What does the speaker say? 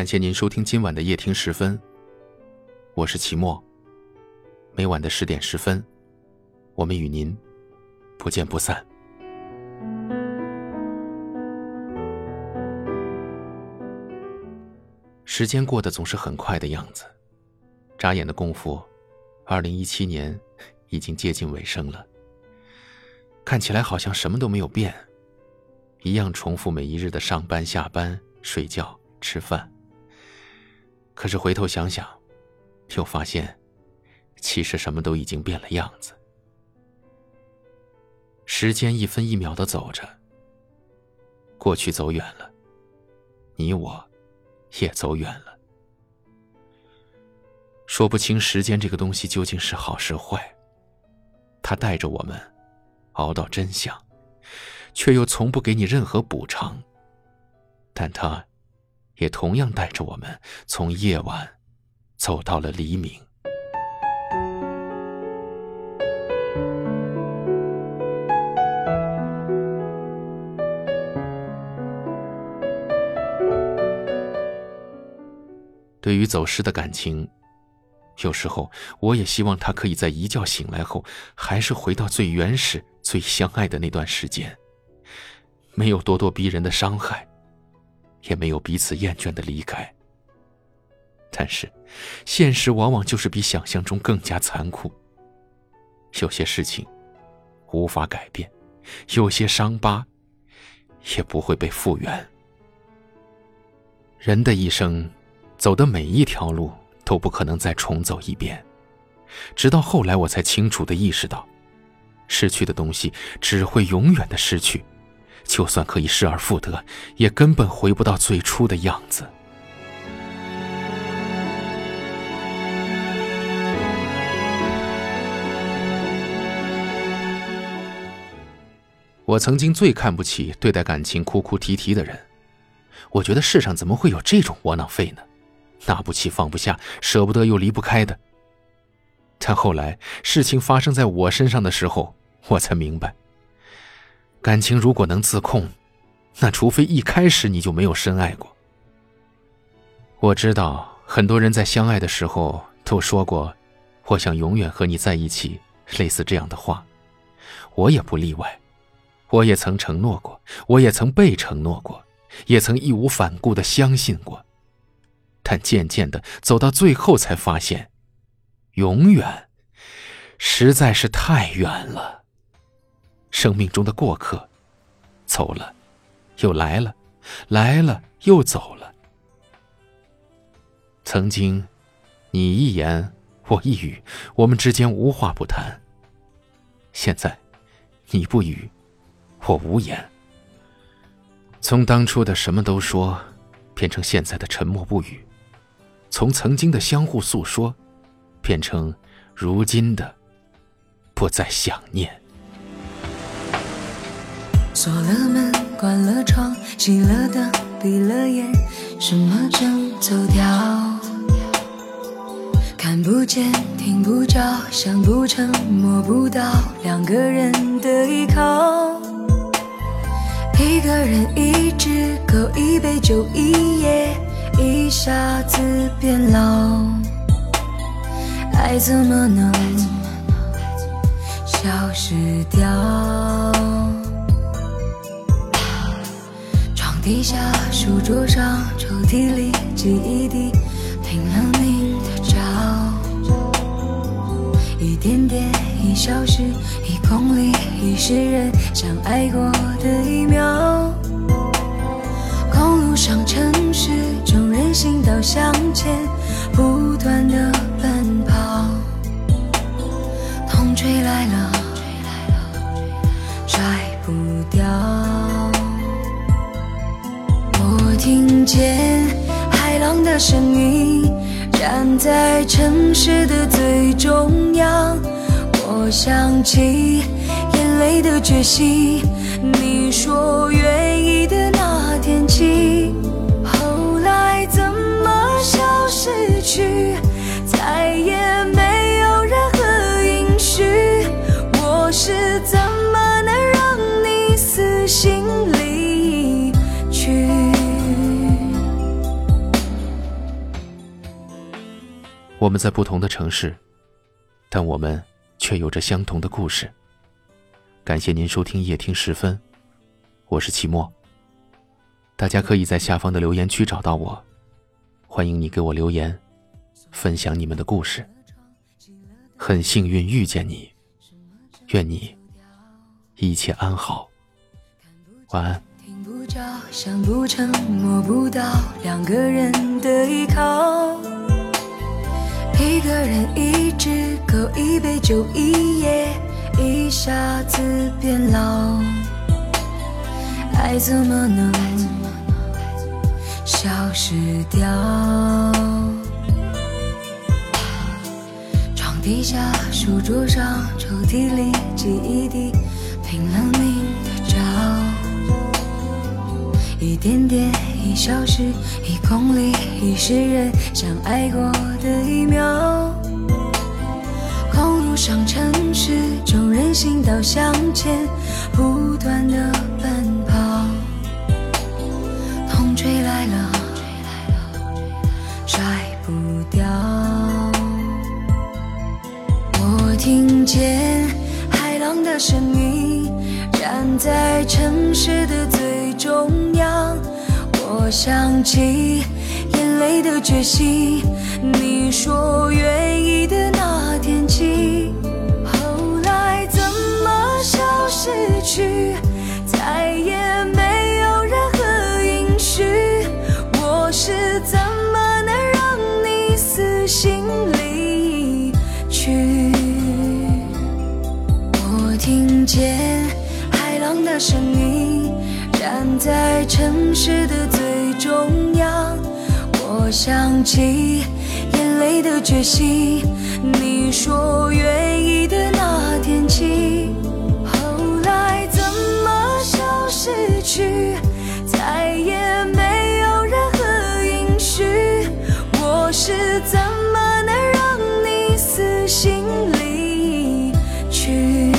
感谢您收听今晚的夜听十分，我是齐墨。每晚的十点十分，我们与您不见不散。时间过得总是很快的样子，眨眼的功夫，二零一七年已经接近尾声了。看起来好像什么都没有变，一样重复每一日的上班、下班、睡觉、吃饭。可是回头想想，又发现，其实什么都已经变了样子。时间一分一秒的走着，过去走远了，你我。也走远了，说不清时间这个东西究竟是好是坏。它带着我们熬到真相，却又从不给你任何补偿。但它，也同样带着我们从夜晚走到了黎明。对于走失的感情，有时候我也希望他可以在一觉醒来后，还是回到最原始、最相爱的那段时间，没有咄咄逼人的伤害，也没有彼此厌倦的离开。但是，现实往往就是比想象中更加残酷。有些事情无法改变，有些伤疤也不会被复原。人的一生。走的每一条路都不可能再重走一遍，直到后来我才清楚的意识到，失去的东西只会永远的失去，就算可以失而复得，也根本回不到最初的样子。我曾经最看不起对待感情哭哭啼啼的人，我觉得世上怎么会有这种窝囊废呢？拿不起放不下，舍不得又离不开的。但后来事情发生在我身上的时候，我才明白，感情如果能自控，那除非一开始你就没有深爱过。我知道很多人在相爱的时候都说过“我想永远和你在一起”类似这样的话，我也不例外。我也曾承诺过，我也曾被承诺过，也曾义无反顾的相信过。但渐渐的走到最后，才发现，永远实在是太远了。生命中的过客，走了，又来了，来了又走了。曾经，你一言我一语，我们之间无话不谈。现在，你不语，我无言。从当初的什么都说，变成现在的沉默不语。从曾经的相互诉说，变成如今的不再想念。锁了门，关了窗，熄了灯，闭了眼，什么正走掉？看不见，听不着，想不成，摸不到，两个人的依靠。一个人，一只狗，一杯酒，一夜。一下子变老，爱怎么能消失掉？床底下、书桌上、抽屉里，记忆里拼了命的找，一点点一小时，一公里，一世人相爱过的一秒。公路上，城市中人。行道向前，不断的奔跑，风吹来了，甩不掉。见海浪的声音，站在城市的最中央。我想起眼泪的决心，你说愿意的那天起。后来怎么消失去，再也没有任何音讯。我是怎么能让你死心离我们在不同的城市，但我们却有着相同的故事。感谢您收听夜听时分，我是齐墨。大家可以在下方的留言区找到我，欢迎你给我留言，分享你们的故事。很幸运遇见你，愿你一切安好，晚安。想不成，摸不到，两个人的依靠。一个人，一只狗，一杯酒，一夜，一下子变老。爱怎么能消失掉？床底下、书桌上、抽屉里，记忆里拼了命一点点，一小时，一公里，一世人相爱过的一秒。公路上，城市中，人行道向前不断的奔跑。风吹来了，甩不掉。我听见海浪的声音，站在城市的最中央。我想起眼泪的决心，你说愿意的那天起，后来怎么消失去，再也没有任何音讯。我是怎么能让你死心离去？我听见的声音站在城市的最中央我想起眼泪的决心你说愿意的那天起后来怎么消失去？再也没有任何音讯我是怎么能让你死心离去？